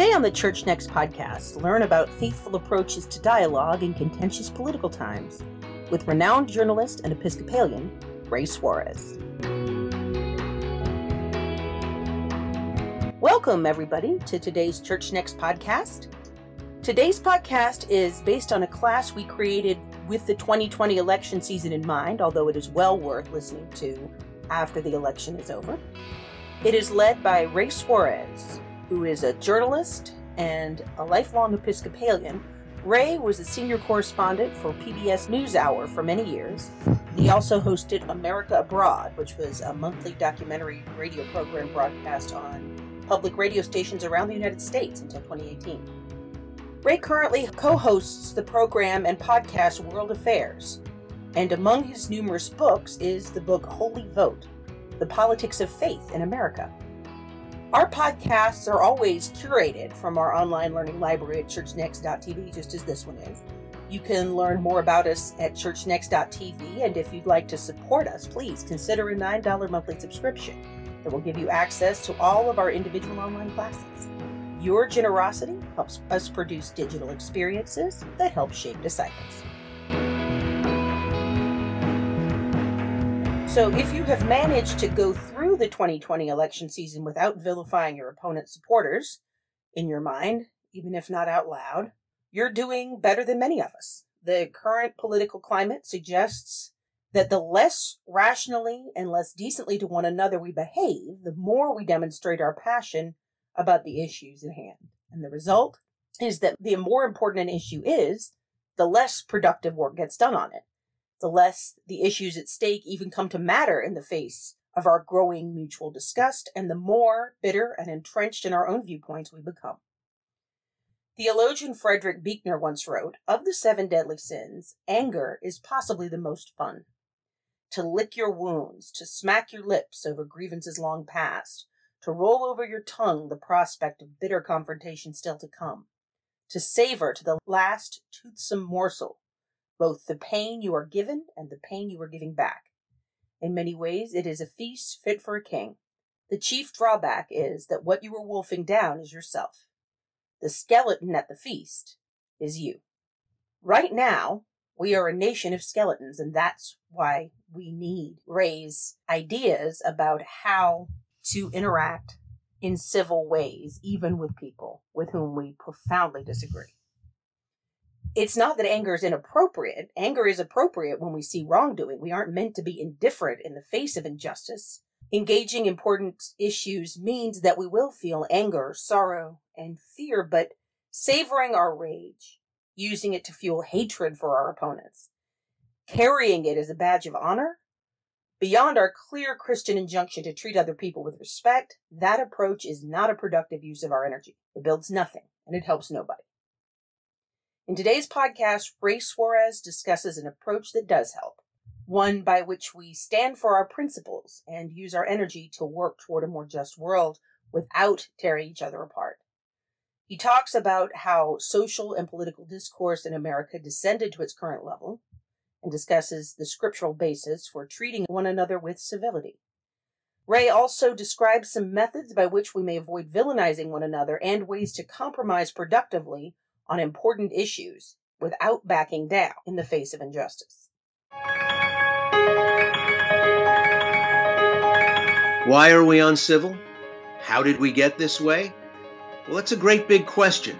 Today on the Church Next podcast, learn about faithful approaches to dialogue in contentious political times with renowned journalist and Episcopalian Ray Suarez. Welcome, everybody, to today's Church Next podcast. Today's podcast is based on a class we created with the 2020 election season in mind, although it is well worth listening to after the election is over. It is led by Ray Suarez, who is a journalist and a lifelong Episcopalian. Ray was a senior correspondent for PBS NewsHour for many years. He also hosted America Abroad, which was a monthly documentary radio program broadcast on public radio stations around the United States until 2018. Ray currently co hosts the program and podcast World Affairs, and among his numerous books is the book Holy Vote The Politics of Faith in America. Our podcasts are always curated from our online learning library at churchnext.tv, just as this one is. You can learn more about us at churchnext.tv, and if you'd like to support us, please consider a $9 monthly subscription that will give you access to all of our individual online classes. Your generosity helps us produce digital experiences that help shape disciples. So, if you have managed to go through the 2020 election season without vilifying your opponent's supporters in your mind, even if not out loud, you're doing better than many of us. The current political climate suggests that the less rationally and less decently to one another we behave, the more we demonstrate our passion about the issues at hand. And the result is that the more important an issue is, the less productive work gets done on it. The less the issues at stake even come to matter in the face of our growing mutual disgust, and the more bitter and entrenched in our own viewpoints we become. Theologian Frederick Buechner once wrote Of the seven deadly sins, anger is possibly the most fun to lick your wounds, to smack your lips over grievances long past, to roll over your tongue the prospect of bitter confrontation still to come, to savor to the last toothsome morsel both the pain you are given and the pain you are giving back. In many ways, it is a feast fit for a king. The chief drawback is that what you are wolfing down is yourself. The skeleton at the feast is you. Right now, we are a nation of skeletons, and that's why we need Ray's ideas about how to interact in civil ways, even with people with whom we profoundly disagree. It's not that anger is inappropriate. Anger is appropriate when we see wrongdoing. We aren't meant to be indifferent in the face of injustice. Engaging important issues means that we will feel anger, sorrow, and fear, but savoring our rage using it to fuel hatred for our opponents, carrying it as a badge of honor. Beyond our clear Christian injunction to treat other people with respect, that approach is not a productive use of our energy. It builds nothing and it helps nobody. In today's podcast, Ray Suarez discusses an approach that does help, one by which we stand for our principles and use our energy to work toward a more just world without tearing each other apart. He talks about how social and political discourse in America descended to its current level and discusses the scriptural basis for treating one another with civility. Ray also describes some methods by which we may avoid villainizing one another and ways to compromise productively on important issues without backing down in the face of injustice. Why are we uncivil? How did we get this way? Well, that's a great big question.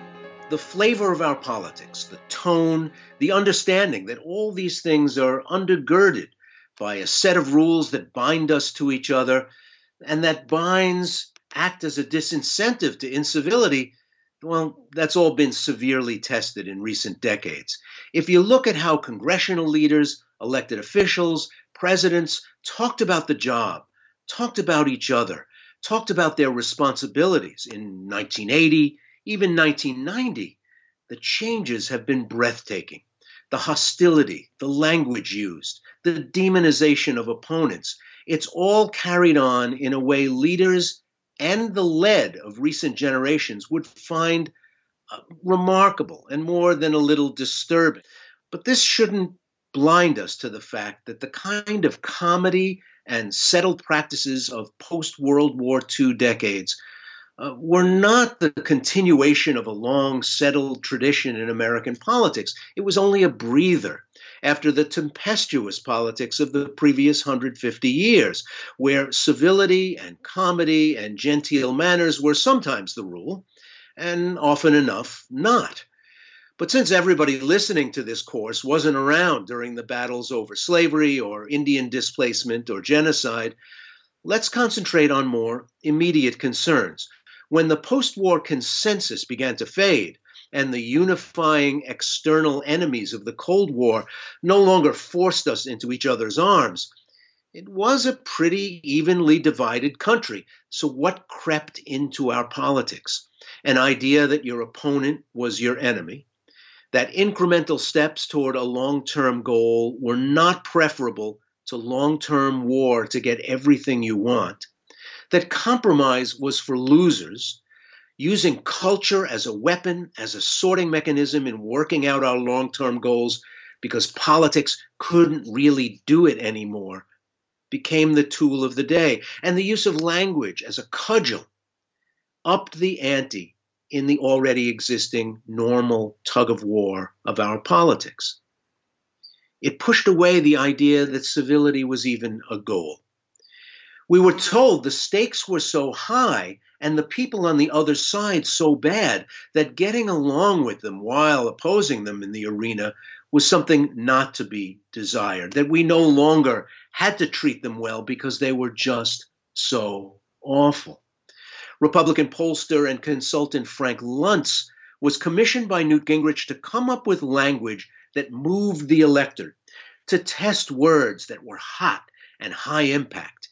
The flavor of our politics, the tone, the understanding that all these things are undergirded by a set of rules that bind us to each other and that binds act as a disincentive to incivility, well, that's all been severely tested in recent decades. If you look at how congressional leaders, elected officials, presidents talked about the job, talked about each other, talked about their responsibilities in 1980, even 1990. The changes have been breathtaking. The hostility, the language used, the demonization of opponents, it's all carried on in a way leaders and the lead of recent generations would find uh, remarkable and more than a little disturbing. But this shouldn't blind us to the fact that the kind of comity and settled practices of post World War II decades uh, were not the continuation of a long settled tradition in American politics. It was only a breather after the tempestuous politics of the previous 150 years, where civility and comity and genteel manners were sometimes the rule, and often enough not. But since everybody listening to this course wasn't around during the battles over slavery or Indian displacement or genocide, let's concentrate on more immediate concerns. When the post war consensus began to fade and the unifying external enemies of the Cold War no longer forced us into each other's arms, it was a pretty evenly divided country. So, what crept into our politics? An idea that your opponent was your enemy, that incremental steps toward a long term goal were not preferable to long term war to get everything you want, that compromise was for losers, using culture as a weapon, as a sorting mechanism in working out our long term goals because politics couldn't really do it anymore, became the tool of the day, and the use of language as a cudgel upped the ante in the already existing normal tug of war of our politics. It pushed away the idea that civility was even a goal. We were told the stakes were so high and the people on the other side so bad that getting along with them while opposing them in the arena was something not to be desired, that we no longer had to treat them well because they were just so awful. Republican pollster and consultant Frank Luntz was commissioned by Newt Gingrich to come up with language that moved the electorate, to test words that were hot and high impact.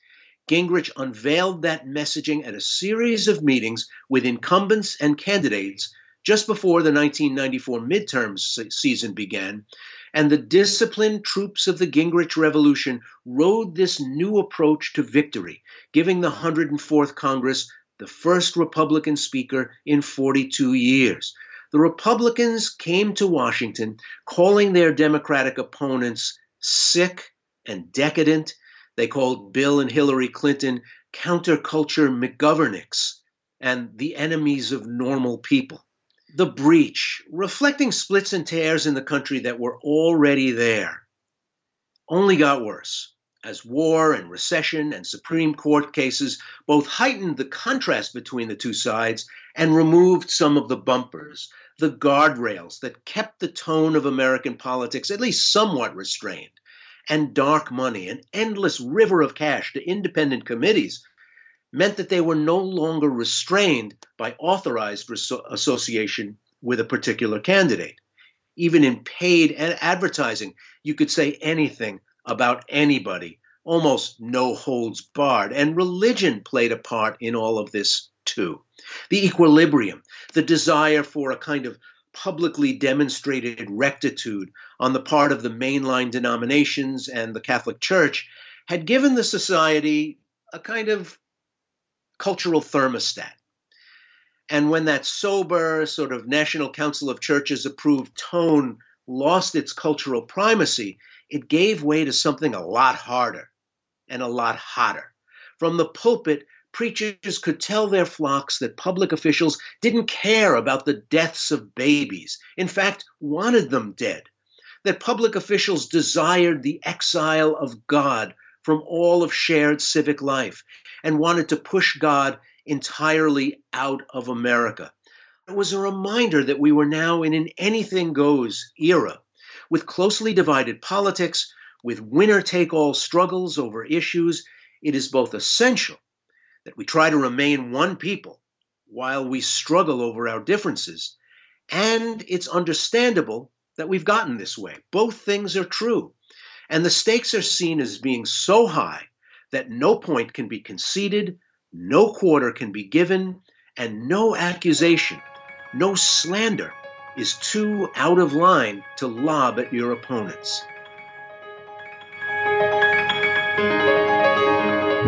Gingrich unveiled that messaging at a series of meetings with incumbents and candidates just before the 1994 midterm season began, and the disciplined troops of the Gingrich Revolution rode this new approach to victory, giving the 104th Congress the first Republican speaker in 42 years. The Republicans came to Washington calling their Democratic opponents sick and decadent. They called Bill and Hillary Clinton counterculture McGovernicks and the enemies of normal people. The breach, reflecting splits and tears in the country that were already there, only got worse as war and recession and Supreme Court cases both heightened the contrast between the two sides and removed some of the bumpers, the guardrails that kept the tone of American politics at least somewhat restrained, and dark money, an endless river of cash to independent committees, meant that they were no longer restrained by authorized association with a particular candidate. Even in paid advertising, you could say anything about anybody, almost no holds barred. And religion played a part in all of this too. The equilibrium, the desire for a kind of publicly demonstrated rectitude on the part of the mainline denominations and the Catholic Church had given the society a kind of cultural thermostat. And when that sober, sort of National Council of Churches approved tone lost its cultural primacy, it gave way to something a lot harder and a lot hotter. From the pulpit, preachers could tell their flocks that public officials didn't care about the deaths of babies, in fact, wanted them dead. That public officials desired the exile of God from all of shared civic life and wanted to push God entirely out of America. It was a reminder that we were now in an anything goes era with closely divided politics, with winner take all struggles over issues, it is both essential that we try to remain one people while we struggle over our differences, and it's understandable that we've gotten this way. Both things are true. And the stakes are seen as being so high that no point can be conceded, no quarter can be given, and no accusation, no slander is too out of line to lob at your opponents.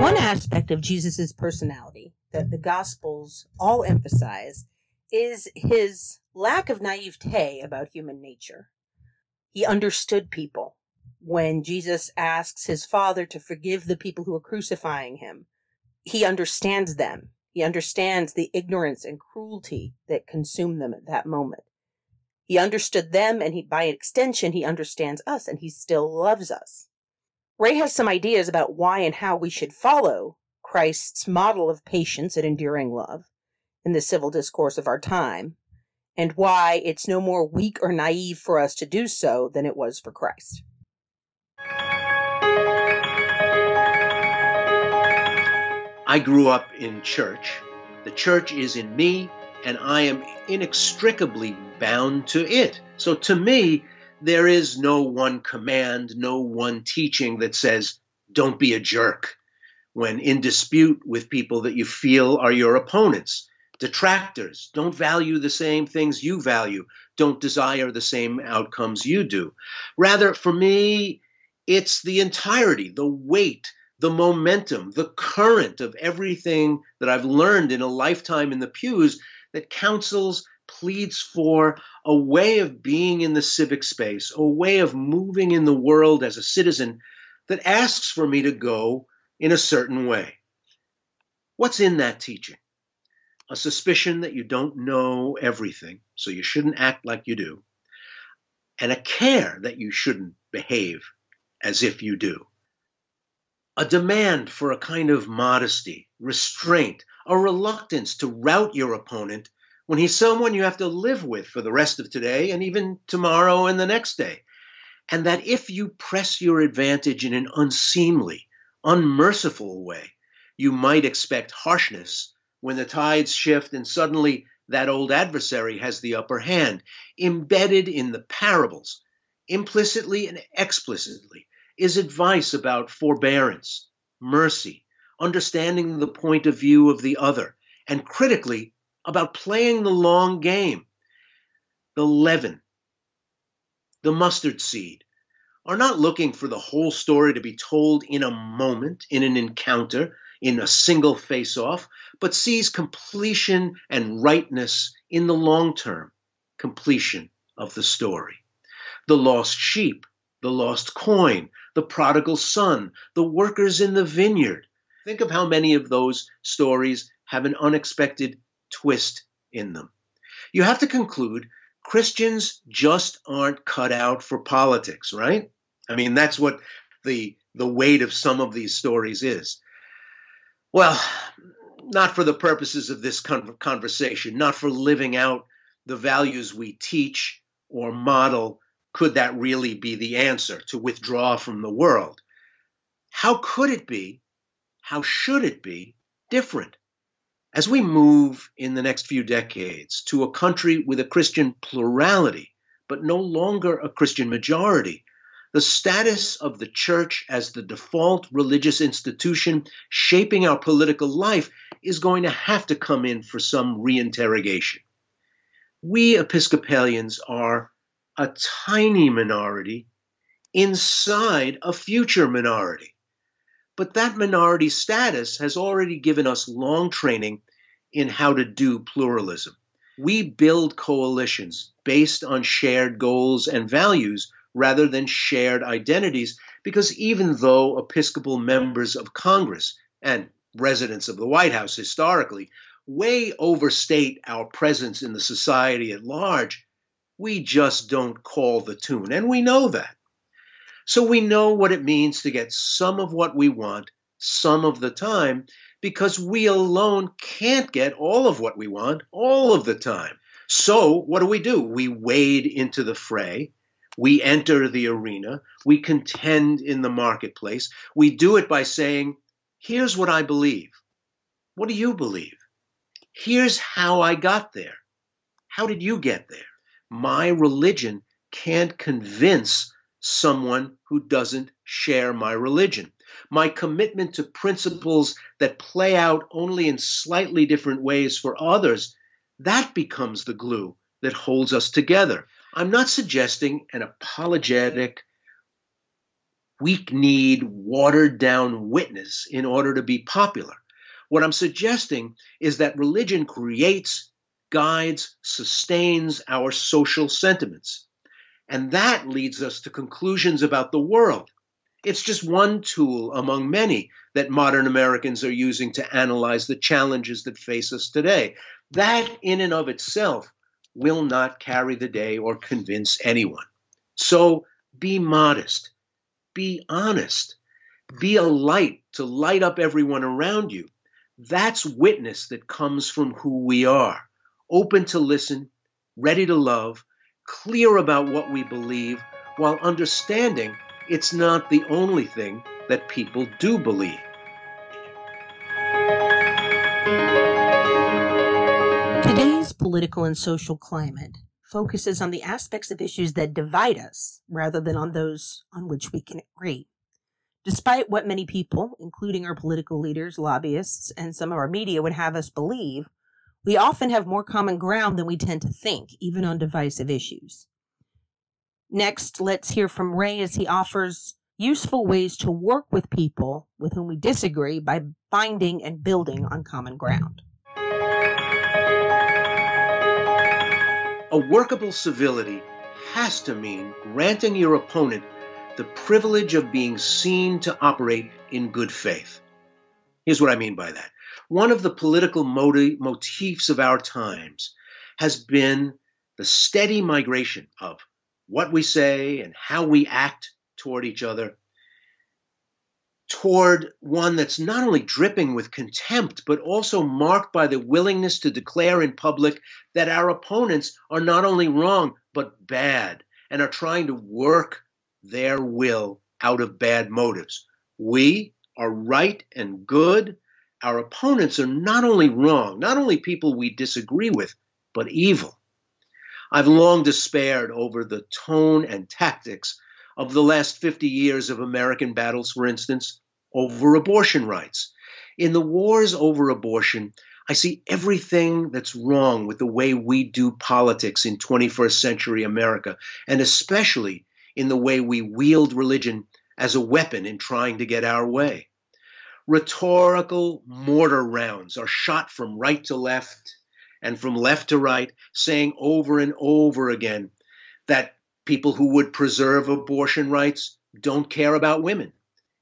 One aspect of Jesus' personality that the Gospels all emphasize is his lack of naivete about human nature. He understood people. When Jesus asks his Father to forgive the people who are crucifying him, he understands them. He understands the ignorance and cruelty that consume them at that moment. He understood them, and he, by extension, he understands us, and he still loves us. Ray has some ideas about why and how we should follow Christ's model of patience and enduring love in the civil discourse of our time, and why it's no more weak or naive for us to do so than it was for Christ. I grew up in church. The church is in me, and I am inextricably bound to it. So to me, there is no one command, no one teaching that says, don't be a jerk when in dispute with people that you feel are your opponents. Detractors don't value the same things you value, don't desire the same outcomes you do. Rather, for me, it's the entirety, the weight, the momentum, the current of everything that I've learned in a lifetime in the pews that counsels pleads for a way of being in the civic space, a way of moving in the world as a citizen that asks for me to go in a certain way. What's in that teaching? A suspicion that you don't know everything, so you shouldn't act like you do, and a care that you shouldn't behave as if you do. A demand for a kind of modesty, restraint, a reluctance to rout your opponent when he's someone you have to live with for the rest of today and even tomorrow and the next day. And that if you press your advantage in an unseemly, unmerciful way, you might expect harshness when the tides shift and suddenly that old adversary has the upper hand. Embedded in the parables, implicitly and explicitly, is advice about forbearance, mercy, understanding the point of view of the other, and critically, about playing the long game. The leaven, the mustard seed, are not looking for the whole story to be told in a moment, in an encounter, in a single face off, but sees completion and rightness in the long term completion of the story. The lost sheep, the lost coin, the prodigal son, the workers in the vineyard. Think of how many of those stories have an unexpected twist in them. You have to conclude Christians just aren't cut out for politics, right? I mean, that's what the the weight of some of these stories is. Well, not for the purposes of this conversation, not for living out the values we teach or model, could that really be the answer to withdraw from the world? How could it be? How should it be different? As we move in the next few decades to a country with a Christian plurality, but no longer a Christian majority, the status of the church as the default religious institution shaping our political life is going to have to come in for some reinterrogation. We Episcopalians are a tiny minority inside a future minority. But that minority status has already given us long training in how to do pluralism. We build coalitions based on shared goals and values rather than shared identities because even though Episcopal members of Congress and residents of the White House historically way overstate our presence in the society at large, we just don't call the tune. And we know that. So we know what it means to get some of what we want some of the time because we alone can't get all of what we want all of the time. So what do we do? We wade into the fray. We enter the arena. We contend in the marketplace. We do it by saying, here's what I believe. What do you believe? Here's how I got there. How did you get there? My religion can't convince someone who doesn't share my religion. My commitment to principles that play out only in slightly different ways for others, that becomes the glue that holds us together. I'm not suggesting an apologetic, weak kneed, watered down witness in order to be popular. What I'm suggesting is that religion creates, guides, sustains our social sentiments. And that leads us to conclusions about the world It's just one tool among many that modern Americans are using to analyze the challenges that face us today. That, in and of itself, will not carry the day or convince anyone. So be modest, be honest, be a light to light up everyone around you. That's witness that comes from who we are open to listen, ready to love, clear about what we believe, while understanding it's not the only thing that people do believe. Today's political and social climate focuses on the aspects of issues that divide us rather than on those on which we can agree. Despite what many people, including our political leaders, lobbyists, and some of our media would have us believe, we often have more common ground than we tend to think, even on divisive issues. Next, let's hear from Ray as he offers useful ways to work with people with whom we disagree by finding and building on common ground. A workable civility has to mean granting your opponent the privilege of being seen to operate in good faith. Here's what I mean by that. One of the political motifs of our times has been the steady migration of what we say and how we act toward each other toward one that's not only dripping with contempt, but also marked by the willingness to declare in public that our opponents are not only wrong, but bad, and are trying to work their will out of bad motives. We are right and good. Our opponents are not only wrong, not only people we disagree with, but evil. I've long despaired over the tone and tactics of the last 50 years of American battles, for instance, over abortion rights. In the wars over abortion, I see everything that's wrong with the way we do politics in 21st century America, and especially in the way we wield religion as a weapon in trying to get our way. Rhetorical mortar rounds are shot from right to left and from left to right, saying over and over again that people who would preserve abortion rights don't care about women,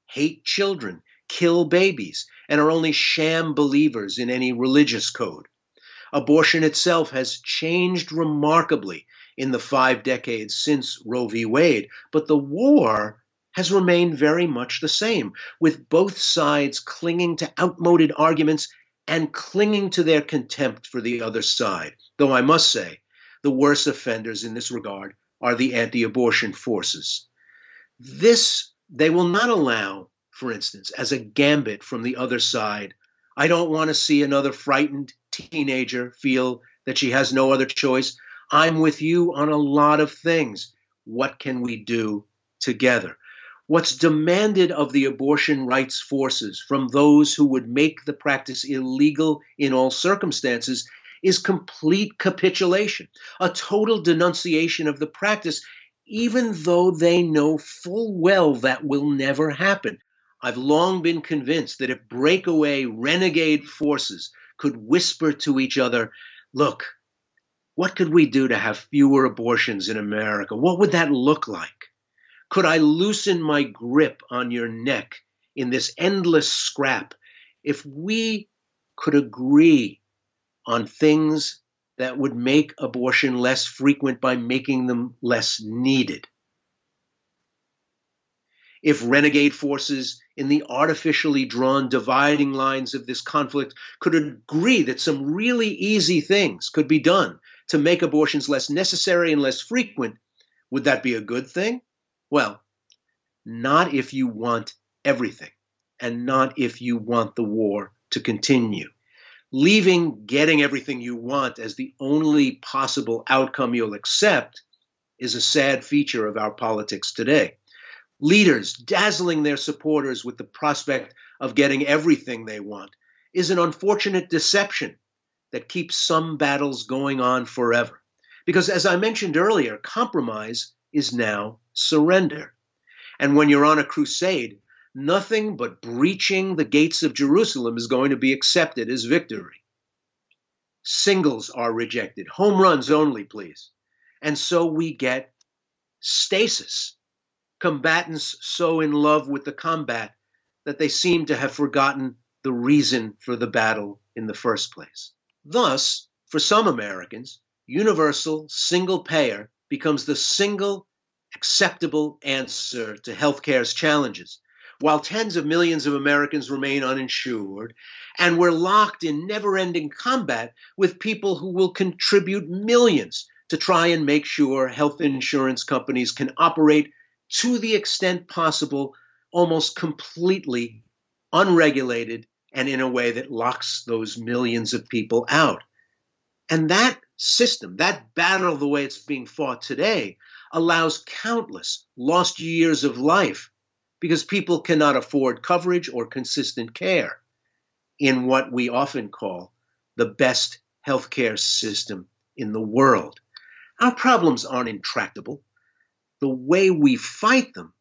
hate children, kill babies, and are only sham believers in any religious code. Abortion itself has changed remarkably in the five decades since Roe v. Wade, but the war has remained very much the same, with both sides clinging to outmoded arguments and clinging to their contempt for the other side. Though I must say, the worst offenders in this regard are the anti abortion forces. This they will not allow, for instance, as a gambit from the other side. I don't want to see another frightened teenager feel that she has no other choice. I'm with you on a lot of things. What can we do together? What's demanded of the abortion rights forces from those who would make the practice illegal in all circumstances is complete capitulation, a total denunciation of the practice, even though they know full well that will never happen. I've long been convinced that if breakaway renegade forces could whisper to each other, look, what could we do to have fewer abortions in America? What would that look like? Could I loosen my grip on your neck in this endless scrap if we could agree on things that would make abortion less frequent by making them less needed? If renegade forces in the artificially drawn dividing lines of this conflict could agree that some really easy things could be done to make abortions less necessary and less frequent, would that be a good thing? Well, not if you want everything, and not if you want the war to continue. Leaving getting everything you want as the only possible outcome you'll accept is a sad feature of our politics today. Leaders dazzling their supporters with the prospect of getting everything they want is an unfortunate deception that keeps some battles going on forever. Because, as I mentioned earlier, compromise is now surrender. And when you're on a crusade, nothing but breaching the gates of Jerusalem is going to be accepted as victory. Singles are rejected, home runs only, please. And so we get stasis. combatants so in love with the combat that they seem to have forgotten the reason for the battle in the first place. Thus, for some Americans, universal single payer becomes the single acceptable answer to healthcare's challenges, while tens of millions of Americans remain uninsured, and we're locked in never ending combat with people who will contribute millions to try and make sure health insurance companies can operate to the extent possible, almost completely unregulated and in a way that locks those millions of people out. And that system, that battle, the way it's being fought today, allows countless lost years of life because people cannot afford coverage or consistent care in what we often call the best healthcare system in the world. Our problems aren't intractable the way we fight them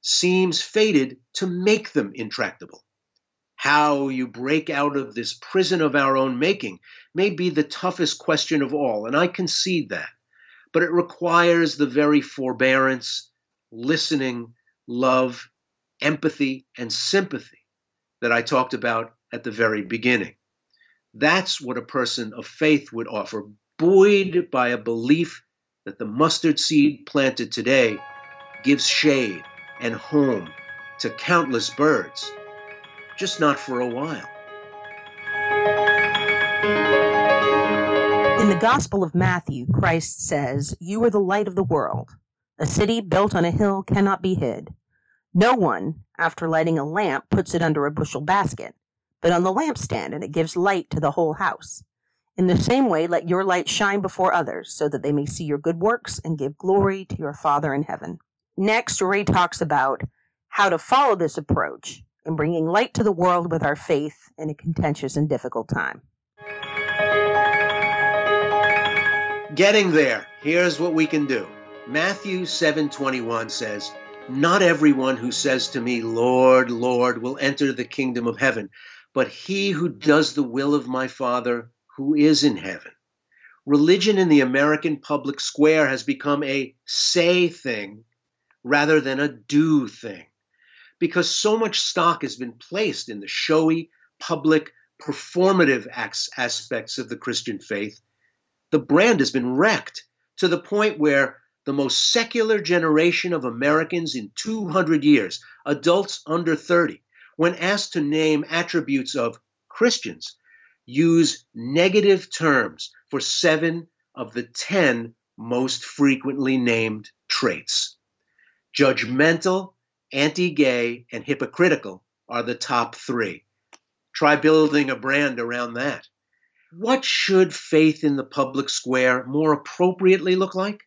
seems fated to make them intractable. How you break out of this prison of our own making may be the toughest question of all, and I concede that. But it requires the very forbearance, listening, love, empathy, and sympathy that I talked about at the very beginning. That's what a person of faith would offer, buoyed by a belief that the mustard seed planted today gives shade and home to countless birds, just not for a while. In the Gospel of Matthew, Christ says, You are the light of the world. A city built on a hill cannot be hid. No one, after lighting a lamp, puts it under a bushel basket, but on the lampstand, and it gives light to the whole house. In the same way, let your light shine before others, so that they may see your good works and give glory to your Father in heaven. Next, Ray talks about how to follow this approach in bringing light to the world with our faith in a contentious and difficult time. Getting there. Here's what we can do. Matthew 7:21 says, "Not everyone who says to me, Lord, Lord, will enter the kingdom of heaven, but he who does the will of my Father who is in heaven. Religion in the American public square has become a say thing rather than a do thing because so much stock has been placed in the showy, public, performative aspects of the Christian faith. The brand has been wrecked to the point where the most secular generation of Americans in 200 years, adults under 30, when asked to name attributes of Christians, use negative terms for seven of the 10 most frequently named traits. Judgmental, anti gay, and hypocritical are the top three. Try building a brand around that. What should faith in the public square more appropriately look like?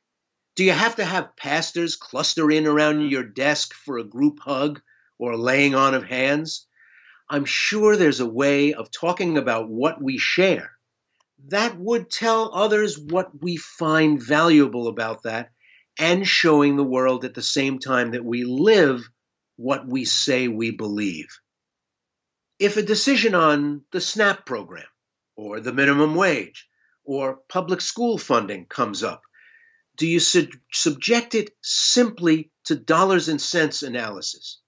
Do you have to have pastors cluster in around your desk for a group hug or a laying on of hands? I'm sure there's a way of talking about what we share that would tell others what we find valuable about that and showing the world at the same time that we live what we say we believe. If a decision on the SNAP program or the minimum wage or public school funding comes up, do you su- subject it simply to dollars and cents analysis?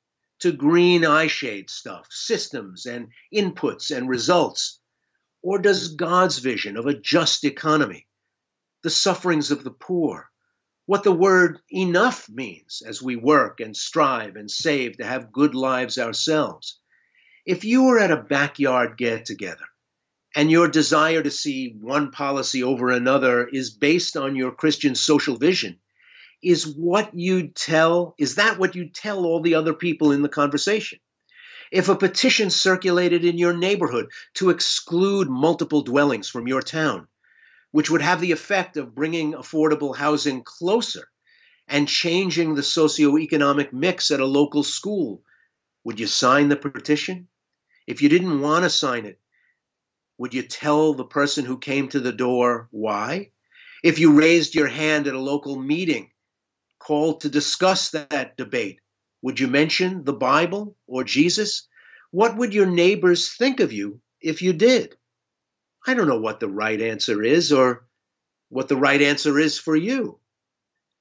to green eyeshade stuff, systems and inputs and results? Or does God's vision of a just economy, the sufferings of the poor, what the word enough means as we work and strive and save to have good lives ourselves? If you were at a backyard get together and your desire to see one policy over another is based on your Christian social vision, is what you tell, is that what you tell all the other people in the conversation? If a petition circulated in your neighborhood to exclude multiple dwellings from your town, which would have the effect of bringing affordable housing closer and changing the socioeconomic mix at a local school, would you sign the petition? If you didn't want to sign it, would you tell the person who came to the door why? If you raised your hand at a local meeting called to discuss that debate, would you mention the Bible or Jesus? What would your neighbors think of you if you did? I don't know what the right answer is or what the right answer is for you.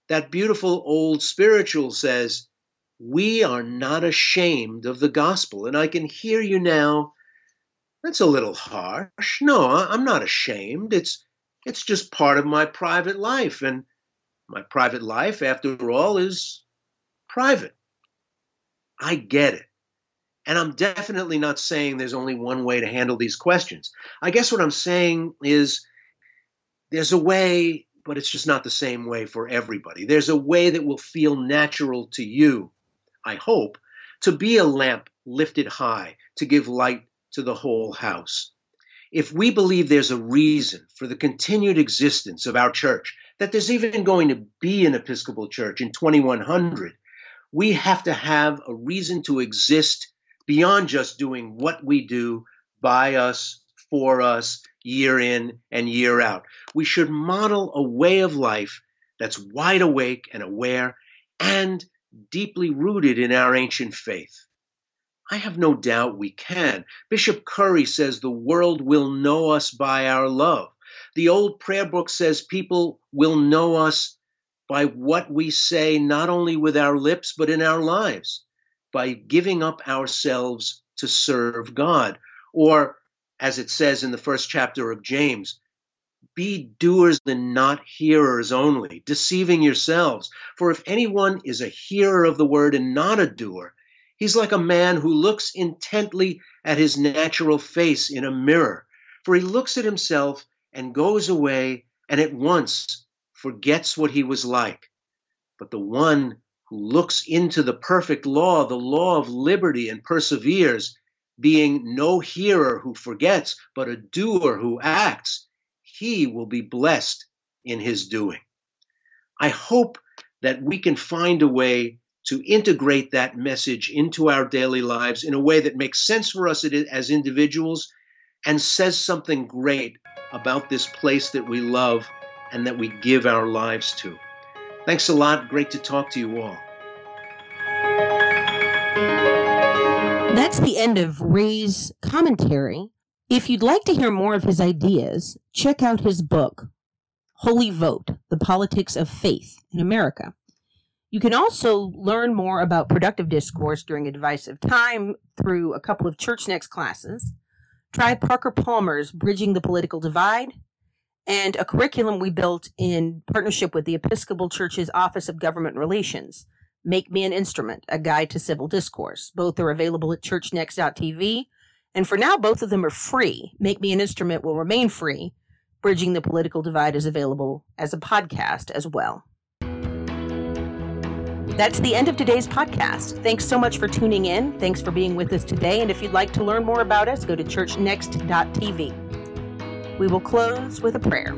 That beautiful old spiritual says, we are not ashamed of the gospel. And I can hear you now. That's a little harsh. No, I'm not ashamed. It's it's just part of my private life and my private life after all is private. I get it. And I'm definitely not saying there's only one way to handle these questions. I guess what I'm saying is there's a way, but it's just not the same way for everybody. There's a way that will feel natural to you, I hope, to be a lamp lifted high to give light to the whole house. If we believe there's a reason for the continued existence of our church, that there's even going to be an Episcopal church in 2100, we have to have a reason to exist beyond just doing what we do by us, for us, year in and year out. We should model a way of life that's wide awake and aware and deeply rooted in our ancient faith. I have no doubt we can. Bishop Curry says the world will know us by our love. The old prayer book says people will know us by what we say, not only with our lips, but in our lives, by giving up ourselves to serve God. Or as it says in the first chapter of James, be doers and not hearers only, deceiving yourselves. For if anyone is a hearer of the word and not a doer, he's like a man who looks intently at his natural face in a mirror. For he looks at himself and goes away and at once forgets what he was like. But the one who looks into the perfect law, the law of liberty, and perseveres, being no hearer who forgets, but a doer who acts, he will be blessed in his doing. I hope that we can find a way to integrate that message into our daily lives in a way that makes sense for us as individuals and says something great about this place that we love and that we give our lives to. Thanks a lot. Great to talk to you all. That's the end of Ray's commentary. If you'd like to hear more of his ideas, check out his book, Holy Vote The Politics of Faith in America. You can also learn more about productive discourse during a divisive time through a couple of Church Next classes. Try Parker Palmer's Bridging the Political Divide and a curriculum we built in partnership with the Episcopal Church's Office of Government Relations. Make Me an Instrument, A Guide to Civil Discourse. Both are available at churchnext.tv. And for now, both of them are free. Make Me an Instrument will remain free. Bridging the Political Divide is available as a podcast as well. That's the end of today's podcast. Thanks so much for tuning in. Thanks for being with us today. And if you'd like to learn more about us, go to churchnext.tv. We will close with a prayer.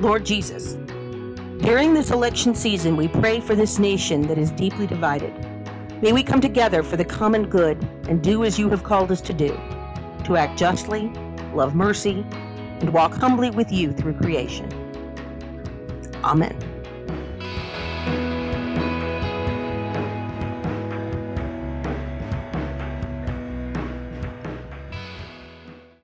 Lord Jesus, during this election season, we pray for this nation that is deeply divided. May we come together for the common good and do as you have called us to do to act justly, love mercy, and walk humbly with you through creation. Amen.